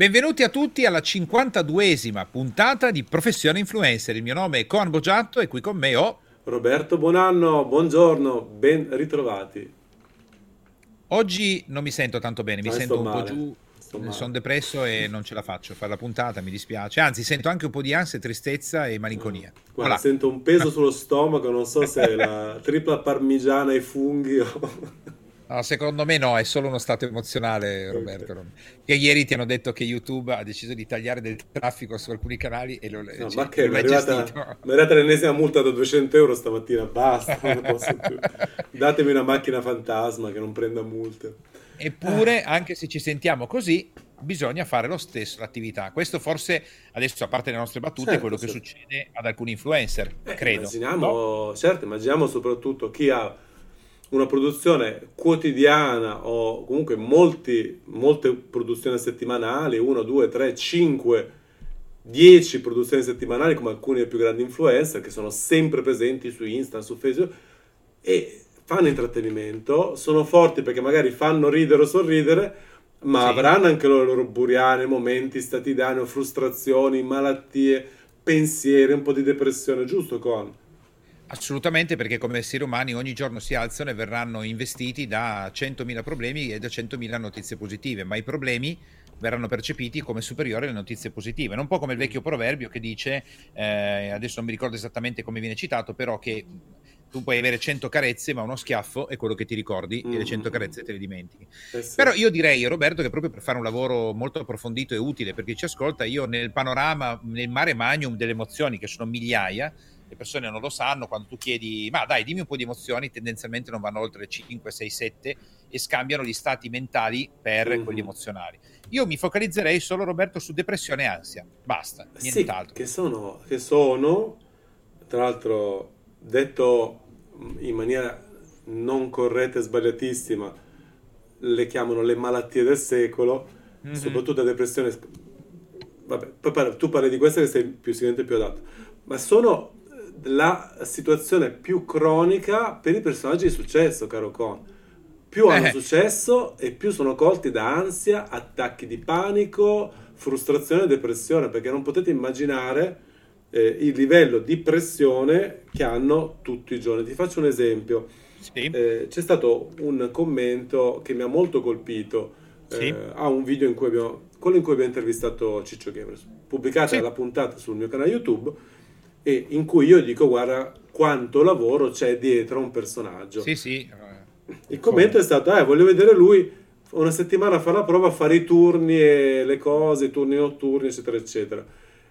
Benvenuti a tutti alla 52esima puntata di Professione Influencer. Il mio nome è Coan Boggiatto e qui con me ho Roberto Buonanno, buongiorno, ben ritrovati. Oggi non mi sento tanto bene, mi no, sento un male. po' giù, sono depresso e non ce la faccio a fare la puntata, mi dispiace. Anzi, sento anche un po' di ansia, tristezza e malinconia. Guarda, voilà. sento un peso sullo stomaco, non so se è la tripla parmigiana ai funghi o... No, secondo me no, è solo uno stato emozionale, Roberto. Che ieri ti hanno detto che YouTube ha deciso di tagliare del traffico su alcuni canali e lo no, cioè, ma che mi è arrivata, arrivata l'ennesima multa da 200 euro stamattina, basta, non posso più. Datemi una macchina fantasma che non prenda multe. Eppure, anche se ci sentiamo così, bisogna fare lo stesso l'attività. Questo forse, adesso a parte le nostre battute, certo, è quello certo. che succede ad alcuni influencer, eh, credo. Immaginiamo, no? certo, immaginiamo soprattutto chi ha una produzione quotidiana o comunque molti, molte produzioni settimanali, 1, 2, 3, 5, 10 produzioni settimanali come alcuni dei più grandi influencer che sono sempre presenti su Insta, su Facebook e fanno intrattenimento, sono forti perché magari fanno ridere o sorridere, ma sì. avranno anche le loro buriane, momenti stati danni, frustrazioni, malattie, pensieri, un po' di depressione, giusto Con? Assolutamente, perché come esseri umani ogni giorno si alzano e verranno investiti da 100.000 problemi e da 100.000 notizie positive, ma i problemi verranno percepiti come superiori alle notizie positive. Non un po' come il vecchio proverbio che dice, eh, adesso non mi ricordo esattamente come viene citato, però che tu puoi avere 100 carezze, ma uno schiaffo è quello che ti ricordi mm-hmm. e le 100 mm. carezze te le dimentichi. Eh sì. Però io direi, Roberto, che proprio per fare un lavoro molto approfondito e utile per chi ci ascolta, io nel panorama, nel mare magnum delle emozioni, che sono migliaia, le persone non lo sanno, quando tu chiedi, ma dai, dimmi un po' di emozioni, tendenzialmente non vanno oltre 5, 6, 7 e scambiano gli stati mentali per mm-hmm. quelli emozionali. Io mi focalizzerei solo, Roberto, su depressione e ansia, basta, nient'altro. Sì, che sono, che sono, tra l'altro, detto in maniera non corretta e sbagliatissima, le chiamano le malattie del secolo, mm-hmm. soprattutto la depressione. Vabbè, tu parli di queste che sei più, sicuramente più adatto, ma sono la situazione più cronica per i personaggi di successo, caro Con. Più hanno eh. successo e più sono colti da ansia, attacchi di panico, frustrazione e depressione, perché non potete immaginare eh, il livello di pressione che hanno tutti i giorni. Ti faccio un esempio. Sì. Eh, c'è stato un commento che mi ha molto colpito sì. Eh, a un video in cui abbiamo, quello in cui abbiamo intervistato Ciccio Gamers, pubblicata sì. la puntata sul mio canale YouTube e in cui io dico guarda quanto lavoro c'è dietro a un personaggio. Sì, sì. Il commento è stato, eh, voglio vedere lui una settimana a fare la prova, fare i turni e le cose, i turni notturni, eccetera, eccetera.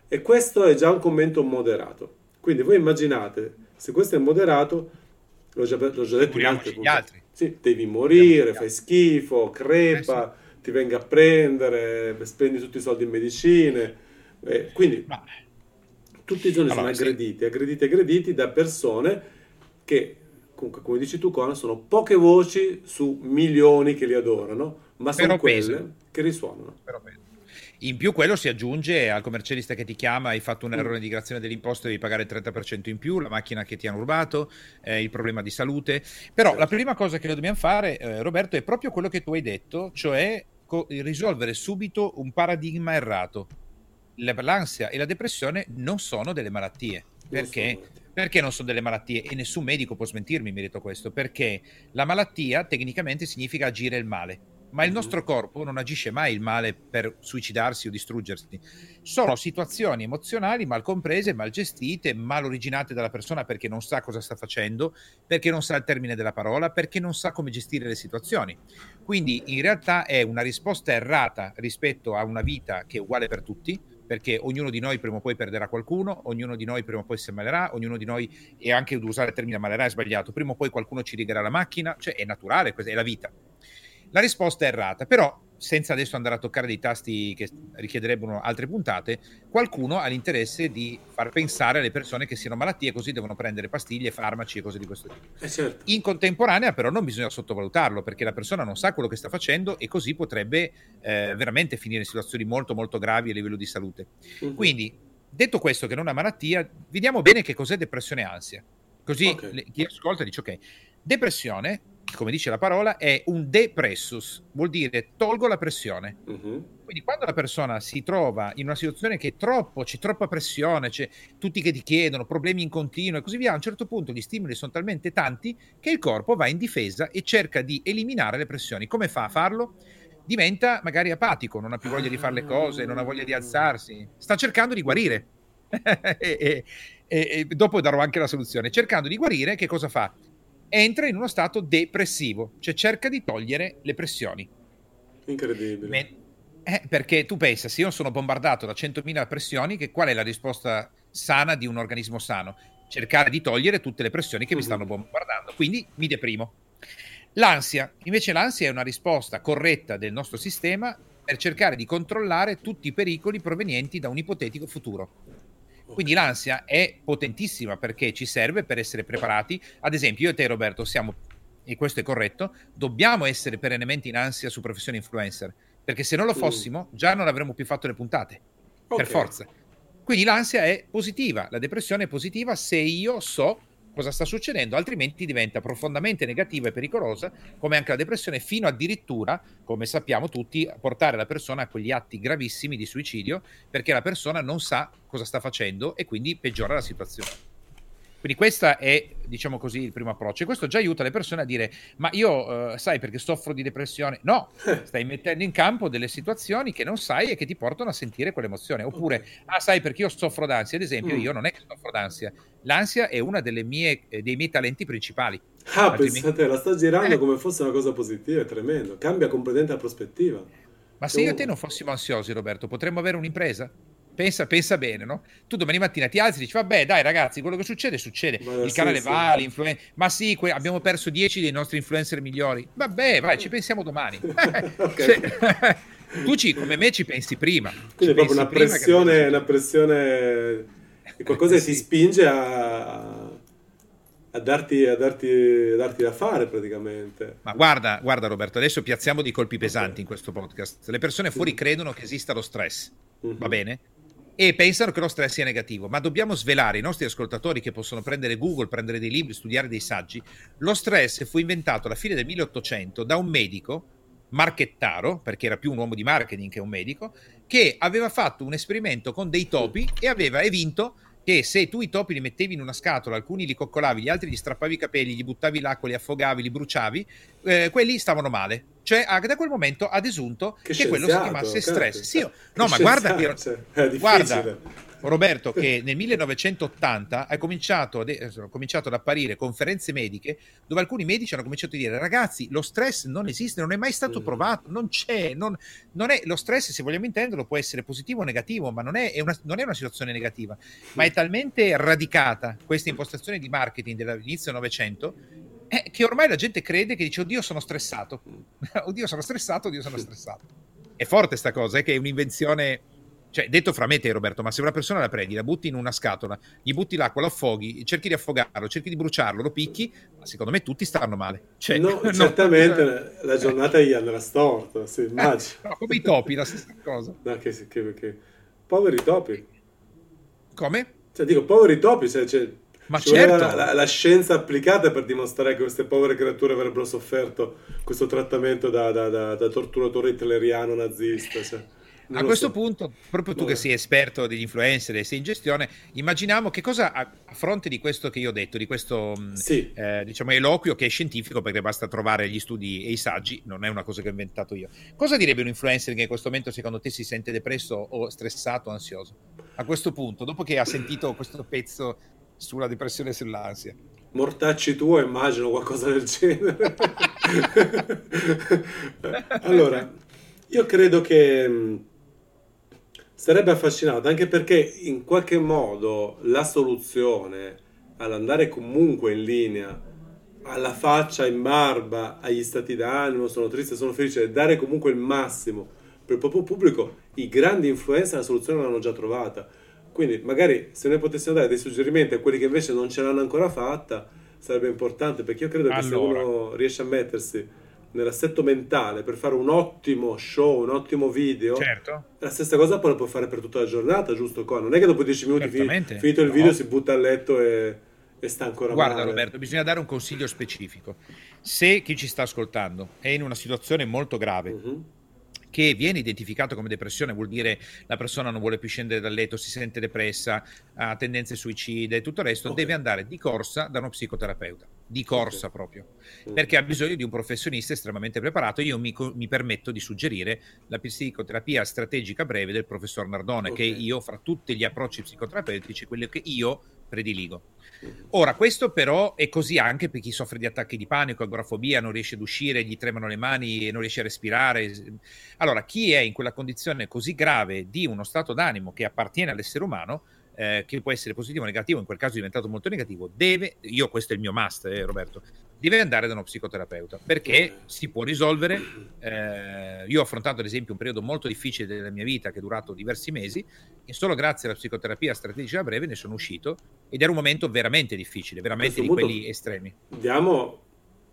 E questo è già un commento moderato. Quindi voi immaginate, se questo è moderato, l'ho già, l'ho già detto in altre altri. Sì, devi morire, fai schifo, crepa, eh sì. ti venga a prendere, spendi tutti i soldi in medicine. Eh, quindi... Ma tutti i giorni allora, sono aggrediti, sì. aggrediti, aggrediti da persone che, comunque, come dici tu, Conan, sono poche voci su milioni che li adorano, ma sono Però quelle pesa. che risuonano. Però pesa. In più quello si aggiunge al commercialista che ti chiama, hai fatto un errore di dichiarazione dell'imposto, devi pagare il 30% in più, la macchina che ti hanno rubato, eh, il problema di salute. Però certo. la prima cosa che dobbiamo fare, eh, Roberto, è proprio quello che tu hai detto, cioè co- risolvere subito un paradigma errato l'ansia e la depressione non sono delle malattie. Perché? Perché non sono delle malattie? E nessun medico può smentirmi in merito a questo. Perché la malattia tecnicamente significa agire il male. Ma il mhm. nostro corpo non agisce mai il male per suicidarsi o distruggersi. Sono situazioni emozionali mal comprese, mal gestite, mal originate dalla persona perché non sa cosa sta facendo, perché non sa il termine della parola, perché non sa come gestire le situazioni. Quindi in realtà è una risposta errata rispetto a una vita che è uguale per tutti, perché ognuno di noi prima o poi perderà qualcuno, ognuno di noi prima o poi si ammalerà, ognuno di noi, e anche usare il termine ammalerà è sbagliato, prima o poi qualcuno ci righerà la macchina, cioè è naturale, è la vita. La risposta è errata, però senza adesso andare a toccare dei tasti che richiederebbero altre puntate, qualcuno ha l'interesse di far pensare alle persone che siano malattie, così devono prendere pastiglie, farmaci e cose di questo tipo. Eh certo. In contemporanea, però, non bisogna sottovalutarlo perché la persona non sa quello che sta facendo e così potrebbe eh, veramente finire in situazioni molto, molto gravi a livello di salute. Uh-huh. Quindi, detto questo, che non è una malattia, vediamo bene che cos'è depressione e ansia. Così okay. chi ascolta dice: Ok, depressione come dice la parola, è un depressus, vuol dire tolgo la pressione. Uh-huh. Quindi quando la persona si trova in una situazione che è troppo, c'è troppa pressione, c'è tutti che ti chiedono, problemi in continuo e così via, a un certo punto gli stimoli sono talmente tanti che il corpo va in difesa e cerca di eliminare le pressioni. Come fa a farlo? Diventa magari apatico, non ha più voglia di fare le cose, non ha voglia di alzarsi, sta cercando di guarire. e, e, e, dopo darò anche la soluzione. Cercando di guarire, che cosa fa? Entra in uno stato depressivo, cioè cerca di togliere le pressioni. Incredibile. Me- eh, perché tu pensa, se io sono bombardato da 100.000 pressioni, che qual è la risposta sana di un organismo sano? Cercare di togliere tutte le pressioni che uh-huh. mi mhm. stanno bombardando, quindi mi deprimo. L'ansia, invece l'ansia è una risposta corretta del nostro sistema per cercare di controllare tutti i pericoli provenienti da un ipotetico futuro. Quindi l'ansia è potentissima perché ci serve per essere preparati. Ad esempio, io e te Roberto siamo, e questo è corretto, dobbiamo essere perennemente in ansia su professione influencer perché se non lo fossimo già non avremmo più fatto le puntate, okay. per forza. Quindi l'ansia è positiva, la depressione è positiva se io so cosa sta succedendo, altrimenti diventa profondamente negativa e pericolosa, come anche la depressione, fino addirittura, come sappiamo tutti, a portare la persona a quegli atti gravissimi di suicidio, perché la persona non sa cosa sta facendo e quindi peggiora la situazione. Quindi questo è, diciamo così, il primo approccio. E questo già aiuta le persone a dire, ma io, eh, sai, perché soffro di depressione? No, stai mettendo in campo delle situazioni che non sai e che ti portano a sentire quell'emozione. Oppure, ah, sai, perché io soffro d'ansia? Ad esempio, mm. io non è che soffro d'ansia. L'ansia è uno eh, dei miei talenti principali. Ah, pensate, la sta girando eh. come fosse una cosa positiva, è tremendo. Cambia completamente la prospettiva. Ma se io e te non fossimo ansiosi, Roberto, potremmo avere un'impresa? Pensa, pensa bene, no? Tu domani mattina ti alzi e dici, vabbè, dai ragazzi, quello che succede, succede. Ma il canale sì, va, sì. l'influencer... Ma sì, que- abbiamo perso 10 dei nostri influencer migliori. Vabbè, vai, ci pensiamo domani. cioè, tu ci, come me ci pensi prima. Quindi è proprio una pressione, una pressione, qualcosa che ti spinge a a darti, a, darti, a darti, da fare praticamente. Ma guarda, guarda Roberto, adesso piazziamo di colpi pesanti okay. in questo podcast. Le persone fuori credono che esista lo stress, uh-huh. va bene? E pensano che lo stress sia negativo, ma dobbiamo svelare ai nostri ascoltatori che possono prendere Google, prendere dei libri, studiare dei saggi. Lo stress fu inventato alla fine del 1800 da un medico marchettaro, perché era più un uomo di marketing che un medico, che aveva fatto un esperimento con dei topi e aveva vinto che se tu i topi li mettevi in una scatola, alcuni li coccolavi, gli altri gli strappavi i capelli, gli buttavi l'acqua, li affogavi, li bruciavi, eh, quelli stavano male. Cioè, da quel momento ha desunto che, che quello si chiamasse stress. Sì, no, ma guarda che... Cioè, guarda, Roberto, che nel 1980 è cominciato, ad, è cominciato, ad, apparire conferenze mediche dove alcuni medici hanno cominciato a dire ragazzi lo stress non esiste, non è mai stato mm. provato, non c'è, non, non è, lo stress se vogliamo intenderlo può essere positivo o negativo, ma non è, è, una, non è una, situazione negativa, ma è talmente radicata questa impostazione di marketing dell'inizio del Novecento eh, che ormai la gente crede che dice oddio sono stressato, oddio sono stressato, oddio sono stressato. È forte sta cosa, è che è un'invenzione cioè, detto fra me te, Roberto, ma se una persona la prendi, la butti in una scatola, gli butti l'acqua, lo affoghi, cerchi di affogarlo, cerchi di bruciarlo, lo picchi, ma secondo me tutti stanno male. Cioè, no, no, certamente no. la giornata gli andrà storta, sì, immagino. no, come i topi, la stessa cosa. No, che, che, che... Poveri topi. Come? Cioè, dico, poveri topi, cioè, cioè ma certo. La, la, la, scienza applicata per dimostrare che queste povere creature avrebbero sofferto questo trattamento da, da, da, da torturatore hitleriano nazista. Cioè a questo so. punto, proprio tu no. che sei esperto degli influencer e sei in gestione, immaginiamo che cosa a, a fronte di questo che io ho detto, di questo mm, sì. eh, diciamo eloquio che è scientifico perché basta trovare gli studi e i saggi, non è una cosa che ho inventato io. Cosa direbbe un influencer che in questo momento secondo te si sente depresso o stressato o ansioso? A questo punto, dopo che ha sentito questo pezzo sulla depressione e sull'ansia. Mortacci tuo, immagino qualcosa del genere. allora, io credo che mm, sarebbe affascinato anche perché in qualche modo la soluzione all'andare comunque in linea alla faccia in barba agli stati d'animo sono triste sono felice dare comunque il massimo per il proprio pubblico i grandi influencer la soluzione l'hanno già trovata quindi magari se noi potessimo dare dei suggerimenti a quelli che invece non ce l'hanno ancora fatta sarebbe importante perché io credo allora. che se uno riesce a mettersi nell'assetto mentale per fare un ottimo show, un ottimo video, certo. la stessa cosa poi la può fare per tutta la giornata, giusto? Qua? Non è che dopo 10 minuti fi- finito il video no. si butta a letto e, e sta ancora Guarda male. Roberto, bisogna dare un consiglio specifico. Se chi ci sta ascoltando è in una situazione molto grave, Mhm. Che viene identificato come depressione, vuol dire la persona non vuole più scendere dal letto, si sente depressa, ha tendenze suicide e tutto il resto, Ok. deve andare di corsa da uno psicoterapeuta, di corsa Ok. proprio, Mm. perché ha bisogno di un professionista estremamente preparato. Io mi, mi permetto di suggerire la psicoterapia strategica breve del professor Nardone, che io, fra tutti gli approcci psicoterapeutici, quello che io prediligo. Ora, questo però è così anche per chi soffre di attacchi di panico, agorafobia, non riesce ad uscire, gli tremano le mani e non riesce a respirare. Allora, chi è in quella condizione così grave di uno stato d'animo che appartiene all'essere umano, eh, che può essere positivo o negativo, in quel caso è diventato molto negativo, deve, io questo è il mio must, eh, Roberto, deve andare da uno psicoterapeuta perché si può risolvere. eh, io ho affrontato ad esempio un periodo molto difficile della mia vita che è durato diversi mesi e solo grazie alla psicoterapia strategica breve ne sono uscito ed era un momento veramente difficile, veramente di quelli estremi. Diamo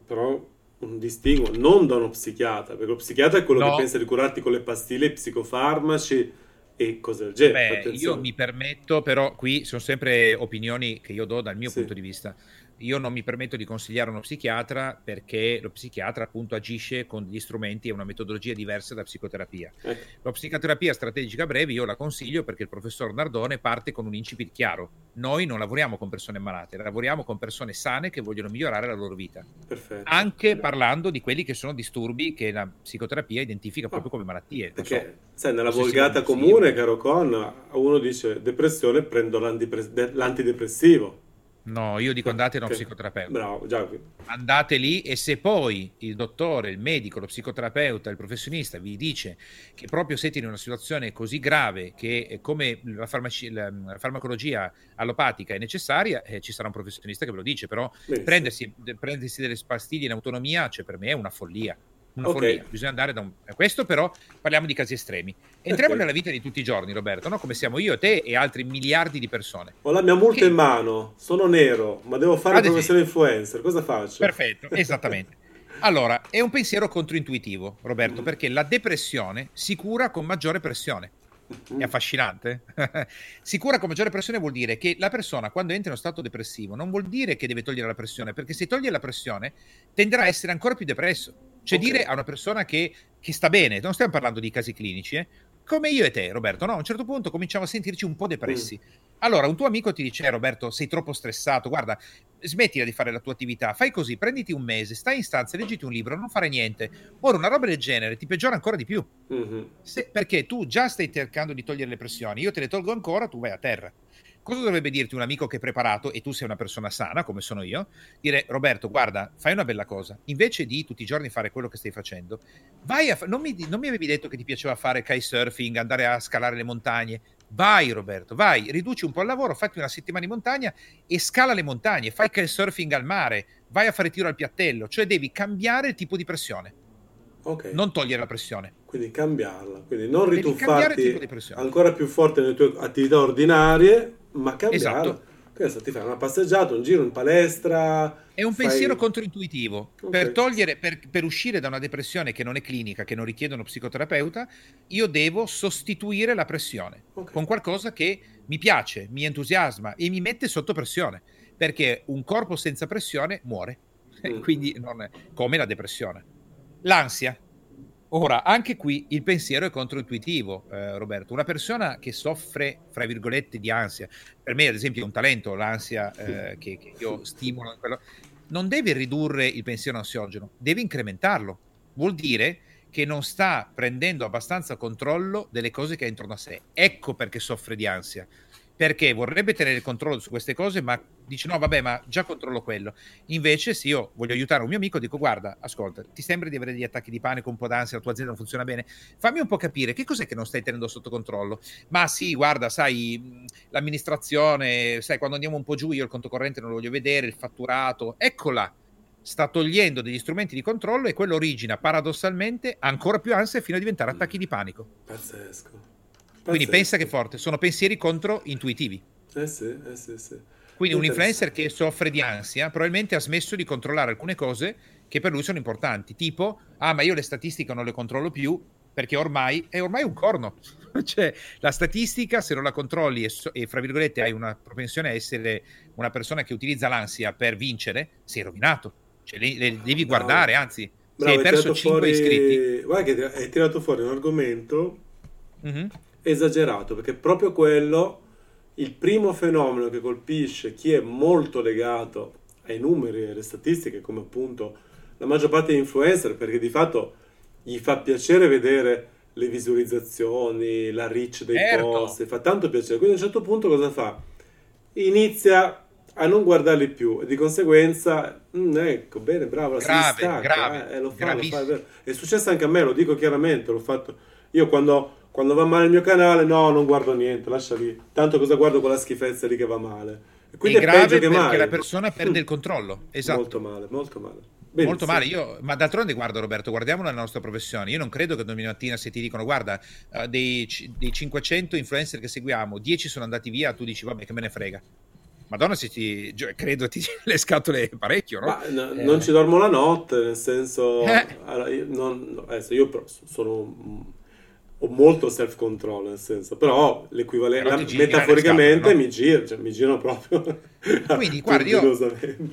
però un distinguo, non da uno psichiatra, perché lo psichiatra è quello No. che pensa di curarti con le pastiglie, i psicofarmaci e cose del genere. Beh, io mi permetto, però qui sono sempre opinioni che io do dal mio Sì. punto di vista. Io non mi permetto di consigliare uno psichiatra perché lo psichiatra appunto agisce con degli strumenti e una metodologia diversa da psicoterapia. Ecco, La psicoterapia strategica breve io la consiglio perché il professor Nardone parte con un incipit chiaro. Noi non lavoriamo con persone malate, lavoriamo con persone sane che vogliono migliorare la loro vita, perfetto. anche parlando di quelli che sono disturbi che la psicoterapia identifica proprio come malattie. Non so, Perché, sai, nella volgata comune, caro Con, uno dice depressione, prendo l'antidepressivo. No, io dico andate da Ok. psicoterapeuta. Bravo, già. andate lì e se poi il dottore, il medico, lo psicoterapeuta, il professionista vi dice che proprio siete in una situazione così grave che eh, come la, farmaci- la- la farmacologia allopatica è necessaria, eh, ci sarà un professionista che ve lo dice, però prendersi, de- prendersi delle pastiglie in autonomia, cioè per me è una follia. Una Ok. follia, bisogna andare da un... Questo però parliamo di casi estremi. Entriamo Ok. nella vita di tutti i giorni, Roberto, no? come siamo io, te e altri miliardi di persone. Ho la mia multa Che- in mano, sono nero, ma devo fare Ad esempio. professore influencer, cosa faccio? Perfetto, esattamente. Allora, è un pensiero controintuitivo, Roberto, Mm. perché la depressione si cura con maggiore pressione. È affascinante. si cura con maggiore pressione vuol dire che la persona quando entra in uno stato depressivo non vuol dire che deve togliere la pressione, perché se toglie la pressione tenderà a essere ancora più depresso. Cioè Ok. dire a una persona che, che sta bene, non stiamo parlando di casi clinici, eh, come io e te, Roberto, no? A un certo punto cominciamo a sentirci un po' depressi. Allora, un tuo amico ti dice, "Eh, Roberto, sei troppo stressato, guarda, smettila di fare la tua attività, fai così, prenditi un mese, stai in stanza, leggiti un libro, non fare niente. Ora, una roba del genere ti peggiora ancora di più. Mhm. Se- perché tu già stai cercando di togliere le pressioni, io te le tolgo ancora, tu vai a terra. Cosa dovrebbe dirti un amico che è preparato e tu sei una persona sana, come sono io? Dire, Roberto, guarda, fai una bella cosa. Invece di tutti i giorni fare quello che stai facendo, vai a fa- non, mi, non mi avevi detto che ti piaceva fare kitesurfing, andare a scalare le montagne? Vai, Roberto, vai, riduci un po' il lavoro, fatti una settimana in montagna e scala le montagne, fai kitesurfing al mare, vai a fare tiro al piattello, cioè devi cambiare il tipo di pressione, Ok, non togliere la pressione. quindi cambiarla, quindi non Devi rituffarti ancora più forte nelle tue attività ordinarie, ma cambiarla. Esatto. Questo ti fai una passeggiata, un giro in palestra. È un fai- pensiero controintuitivo. Ok. Per, togliere, per, per uscire da una depressione che non è clinica, che non richiede uno psicoterapeuta, io devo sostituire la pressione Ok. con qualcosa che mi piace, mi entusiasma e mi mette sotto pressione. Perché un corpo senza pressione muore. Mm. Quindi non è, come la depressione. L'ansia. Ora, anche qui il pensiero è controintuitivo, eh, Roberto. Una persona che soffre, fra virgolette, di ansia, per me ad esempio è un talento l'ansia eh, che, che io stimolo, quello- non deve ridurre il pensiero ansiogeno, deve incrementarlo. Vuol dire che non sta prendendo abbastanza controllo delle cose che ha intorno a sé. Ecco perché soffre di ansia. Perché vorrebbe tenere il controllo su queste cose, ma dice: No, vabbè, ma già controllo quello. Invece, se io voglio aiutare un mio amico, dico: Guarda, ascolta, ti sembra di avere degli attacchi di panico, un po' d'ansia, la tua azienda non funziona bene? Fammi un po' capire che cos'è che non stai tenendo sotto controllo. Ma sì, guarda, sai, l'amministrazione, sai, quando andiamo un po' giù, io il conto corrente non lo voglio vedere, il fatturato, eccola. Sta togliendo degli strumenti di controllo e quello origina paradossalmente ancora più ansia fino a diventare attacchi di panico. Pazzesco. Quindi pensa che forte, sono pensieri controintuitivi. Eh sì, eh sì, sì. Quindi un influencer che soffre di ansia probabilmente ha smesso di controllare alcune cose che per lui sono importanti, tipo, ah ma io le statistiche non le controllo più perché ormai è ormai un corno. cioè, la statistica se non la controlli e, so- e, fra virgolette hai una propensione a essere una persona che utilizza l'ansia per vincere, sei rovinato. Cioè, le, le devi guardare, anzi, Bravo, se hai perso 5 fuori... iscritti. Guarda che hai tirato fuori un argomento mm-hmm. Esagerato, perché proprio quello, il primo fenomeno che colpisce chi è molto legato ai numeri e alle statistiche, come appunto la maggior parte degli influencer, perché di fatto gli fa piacere vedere le visualizzazioni, la reach dei certo. post, fa tanto piacere. Quindi a un certo punto cosa fa? Inizia a non guardarli più e di conseguenza, mm, ecco, bene, bravo, grave, si stacca, grave, eh, lo fa, lo fa, è, è successo anche a me, lo dico chiaramente, l'ho fatto. Io quando, quando va male il mio canale, no, non guardo niente, lascia lì. Tanto cosa guardo quella schifezza lì che va male. E quindi è, è grave perché mai. la persona perde il controllo. Esatto. Molto male, molto male. Benissimo. Molto male, io, ma d'altronde guarda Roberto, guardiamo la nostra professione. Io non credo che domani mattina se ti dicono guarda, uh, dei, dei 500 influencer che seguiamo, 10 sono andati via, tu dici vabbè che me ne frega. Madonna, se ti credo ti le scatole parecchio, no? Ma, no eh. Non ci dormo la notte, nel senso, eh. allora, io, non, adesso io sono ho molto self control nel senso però l'equivalente metaforicamente no? mi giro cioè, mi giro proprio quindi guarda io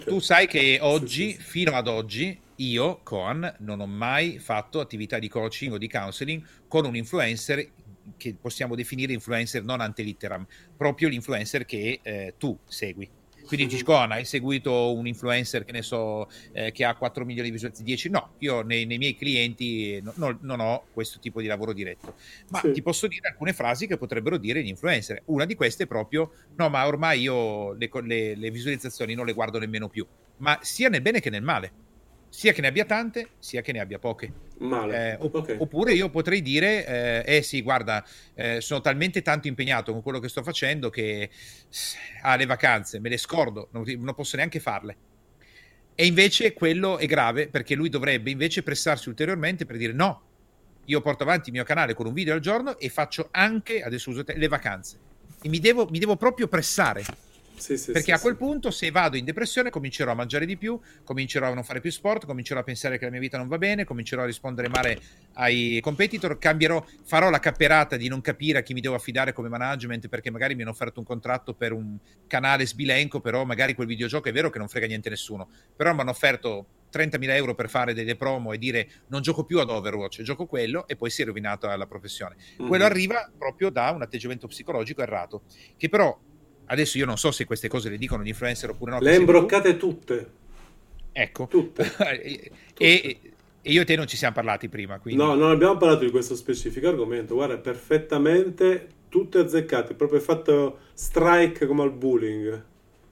tu sai che oggi sì, sì. fino ad oggi io Coan non ho mai fatto attività di coaching o di counseling con un influencer che possiamo definire influencer non ante litteram proprio l'influencer che eh, tu segui quindi dici, Coan, hai seguito un influencer che ne so, eh, che ha 4 milioni di visualizzazioni, 10? No, io nei, nei miei clienti no, no, non ho questo tipo di lavoro diretto. Ma sì. ti posso dire alcune frasi che potrebbero dire gli influencer. Una di queste è proprio, no, ma ormai io le, le, le visualizzazioni non le guardo nemmeno più. Ma sia nel bene che nel male sia che ne abbia tante, sia che ne abbia poche. Eh, opp- okay. Oppure io potrei dire, eh, eh sì, guarda, eh, sono talmente tanto impegnato con quello che sto facendo che ah, le vacanze me le scordo, non, non posso neanche farle. E invece quello è grave perché lui dovrebbe invece pressarsi ulteriormente per dire no, io porto avanti il mio canale con un video al giorno e faccio anche, adesso uso te, le vacanze. E mi devo, mi devo proprio pressare sì, sì, Perché sì, a quel punto, se vado in depressione, comincerò a mangiare di più, comincerò a non fare più sport, comincerò a pensare che la mia vita non va bene, comincerò a rispondere male ai competitor, cambierò, farò la capperata di non capire a chi mi devo affidare come management perché magari mi hanno offerto un contratto per un canale sbilenco, però magari quel videogioco è vero che non frega niente nessuno, però mi hanno offerto 30.000 euro per fare delle promo e dire non gioco più ad Overwatch, gioco quello e poi si è rovinato la professione. Mm-hmm. Quello arriva proprio da un atteggiamento psicologico errato, che però Adesso io non so se queste cose le dicono gli influencer oppure no. Le imbroccate tutte. Ecco. Tutte. e, e, io e te non ci siamo parlati prima. Quindi... No, non abbiamo parlato di questo specifico argomento. Guarda, perfettamente tutte azzeccate. Proprio fatto strike come al bullying.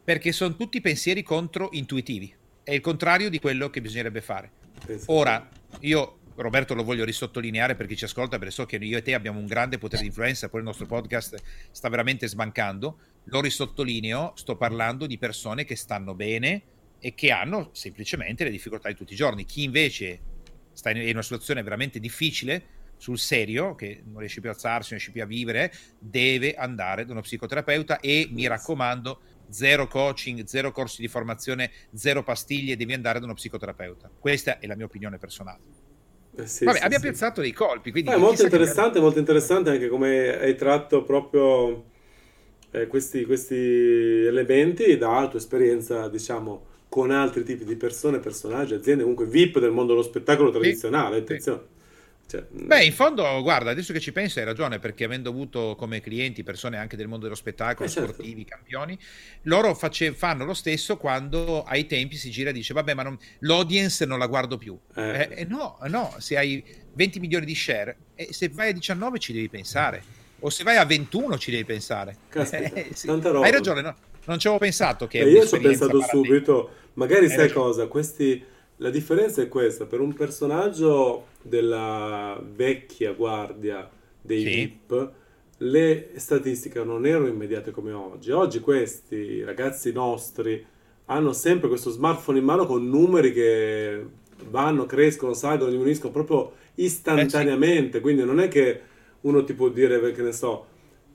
Perché sono tutti pensieri controintuitivi. È il contrario di quello che bisognerebbe fare. Pensate. Ora, io Roberto lo voglio risottolineare per chi ci ascolta, perché so che io e te abbiamo un grande potere di influenza, poi il nostro podcast sta veramente smancando. Lo risottolineo, sto parlando di persone che stanno bene e che hanno semplicemente le difficoltà di tutti i giorni. Chi invece sta in una situazione veramente difficile, sul serio, che non riesce più a alzarsi, non riesce più a vivere, deve andare da uno psicoterapeuta e mi raccomando, zero coaching, zero corsi di formazione, zero pastiglie, devi andare da uno psicoterapeuta. Questa è la mia opinione personale. Eh sì, Vabbè, sì, abbiamo sì. piazzato dei colpi. Quindi è molto interessante, che... molto interessante anche come hai tratto proprio eh, questi, questi, elementi dalla tua esperienza, diciamo, con altri tipi di persone, personaggi, aziende, comunque VIP del mondo dello spettacolo tradizionale. Sì, attenzione. Cioè, Beh, in fondo, guarda, adesso che ci penso hai ragione, perché avendo avuto come clienti persone anche del mondo dello spettacolo, eh, certo. sportivi, campioni, loro face, fanno lo stesso quando ai tempi si gira e dice, vabbè, ma non, l'audience non la guardo più. Eh. Eh, no, no, se hai 20 milioni di share, e se vai a 19 ci devi pensare, o se vai a 21 ci devi pensare. Caspita, eh, sì. tanta roba. Hai ragione, no? non ci avevo pensato che... Eh, io ci ho pensato subito, magari sai cosa, questi la differenza è questa, per un personaggio della vecchia guardia dei sì. VIP, le statistiche non erano immediate come oggi. Oggi questi ragazzi nostri hanno sempre questo smartphone in mano con numeri che vanno, crescono, salgono, diminuiscono proprio istantaneamente. Eh sì. Quindi non è che uno ti può dire, perché ne so,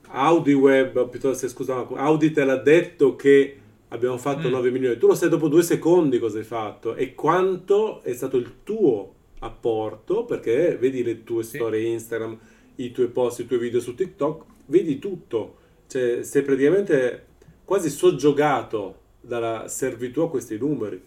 Audi Web, piuttosto scusa, Audi te l'ha detto che abbiamo fatto mm. 9 milioni, tu lo sai dopo due secondi cosa hai fatto e quanto è stato il tuo apporto, perché vedi le tue sì. storie Instagram, i tuoi post, i tuoi video su TikTok, vedi tutto, cioè sei praticamente quasi soggiogato dalla servitù a questi numeri.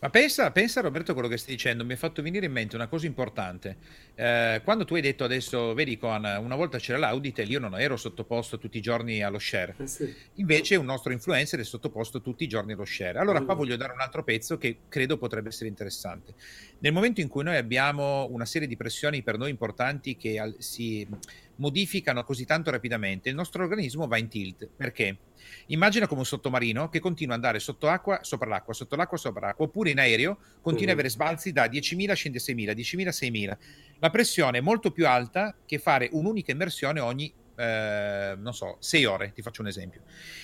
Ma pensa, pensa Roberto quello che stai dicendo, mi ha fatto venire in mente una cosa importante. Eh, quando tu hai detto adesso, vedi con una volta c'era l'Auditel, io non ero sottoposto tutti i giorni allo share. Eh sì. Invece un nostro influencer è sottoposto tutti i giorni allo share. Allora qua voglio dare un altro pezzo che credo potrebbe essere interessante. Nel momento in cui noi abbiamo una serie di pressioni per noi importanti che si modificano così tanto rapidamente, il nostro organismo va in tilt. Perché? Immagina come un sottomarino che continua ad andare sotto acqua, sopra l'acqua, sotto l'acqua, sopra l'acqua, oppure in aereo continua mm. ad avere sbalzi da 10.000 scende a 6.000, 10.000 a 6.000. La pressione è molto più alta che fare un'unica immersione ogni eh, non so, 6 ore, ti faccio un esempio.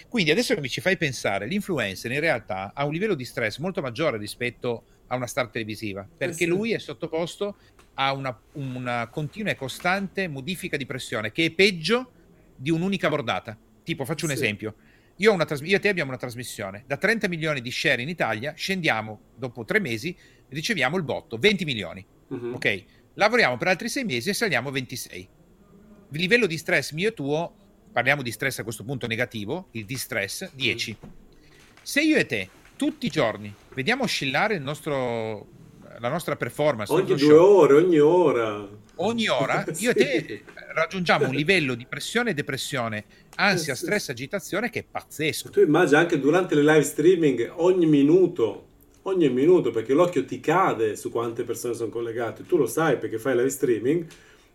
Quindi adesso che mi ci fai pensare, l'influencer in realtà ha un livello di stress molto maggiore rispetto a una star televisiva, perché eh sì. lui è sottoposto a una, una continua e costante modifica di pressione che è peggio di un'unica bordata. Tipo, faccio un sì. esempio. Io, tras- io, e te abbiamo una trasmissione. Da 30 milioni di share in Italia scendiamo dopo tre mesi, riceviamo il botto, 20 milioni. Uh-huh. Ok? Lavoriamo per altri sei mesi e saliamo a 26. Il livello di stress mio e tuo, parliamo di stress a questo punto negativo, il distress, 10. Se io e te tutti i giorni vediamo oscillare il nostro la nostra performance. Ogni due show, ore, ogni ora. Ogni ora, io e te raggiungiamo un livello di pressione e depressione, ansia, stress, agitazione che è pazzesco. Tu immagini anche durante le live streaming ogni minuto, ogni minuto, perché l'occhio ti cade su quante persone sono collegate. Tu lo sai perché fai live streaming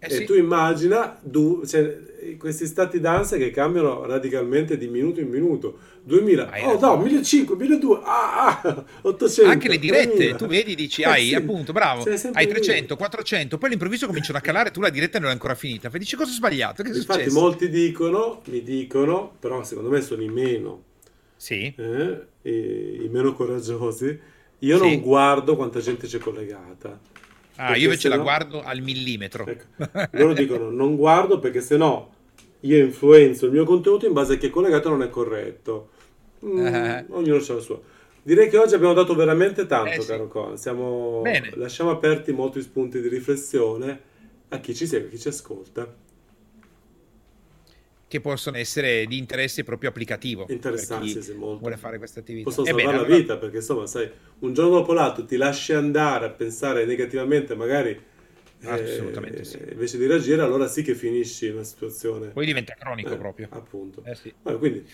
eh e sì. tu immagina du, cioè, questi stati d'ansia che cambiano radicalmente di minuto in minuto. 2000, hai oh no, 1500, 1200, ah, ah, 800. Anche le dirette, 3000. tu vedi, dici, eh hai sì. appunto, bravo, hai 300, 400, poi all'improvviso cominciano a calare, tu la diretta non è ancora finita. Poi dici cosa ho sbagliato, che è Infatti successo? molti dicono, mi dicono, però secondo me sono i meno. Sì. Eh, i, i meno coraggiosi. Io sì. non guardo quanta gente c'è collegata Ah, io invece la guardo al millimetro. Ecco. Loro dicono non guardo perché se no io influenzo il mio contenuto in base a chi è collegato non è corretto. Mm, uh-huh. Ognuno ha la sua. Direi che oggi abbiamo dato veramente tanto, eh, caro sì. Con. Siamo... Lasciamo aperti molti spunti di riflessione a chi ci segue, a chi ci ascolta che possono essere di interesse proprio applicativo. Interessanti, sì, molto. Vuole fare questa attività. Possono salvare bene, la allora... vita, perché insomma, sai, un giorno dopo l'altro ti lasci andare a pensare negativamente, magari Assolutamente eh, sì. Invece di reagire, allora sì che finisci una situazione. Poi diventa cronico eh, proprio. Appunto. Eh sì. Allora, quindi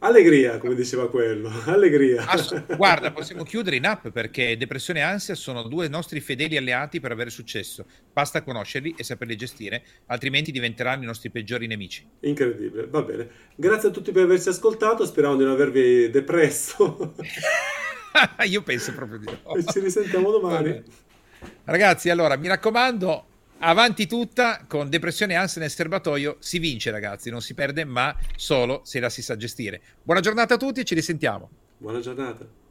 Allegria, come diceva quello, allegria. Ass- guarda, possiamo chiudere in app perché depressione e ansia sono due nostri fedeli alleati per avere successo. Basta conoscerli e saperli gestire, altrimenti diventeranno i nostri peggiori nemici. Incredibile, va bene. Grazie a tutti per averci ascoltato, speriamo di non avervi depresso. Io penso proprio di no. E ci risentiamo domani. Ragazzi, allora, mi raccomando, avanti tutta con depressione e ansia nel serbatoio si vince ragazzi non si perde ma solo se la si sa gestire. Buona giornata a tutti e ci risentiamo. Buona giornata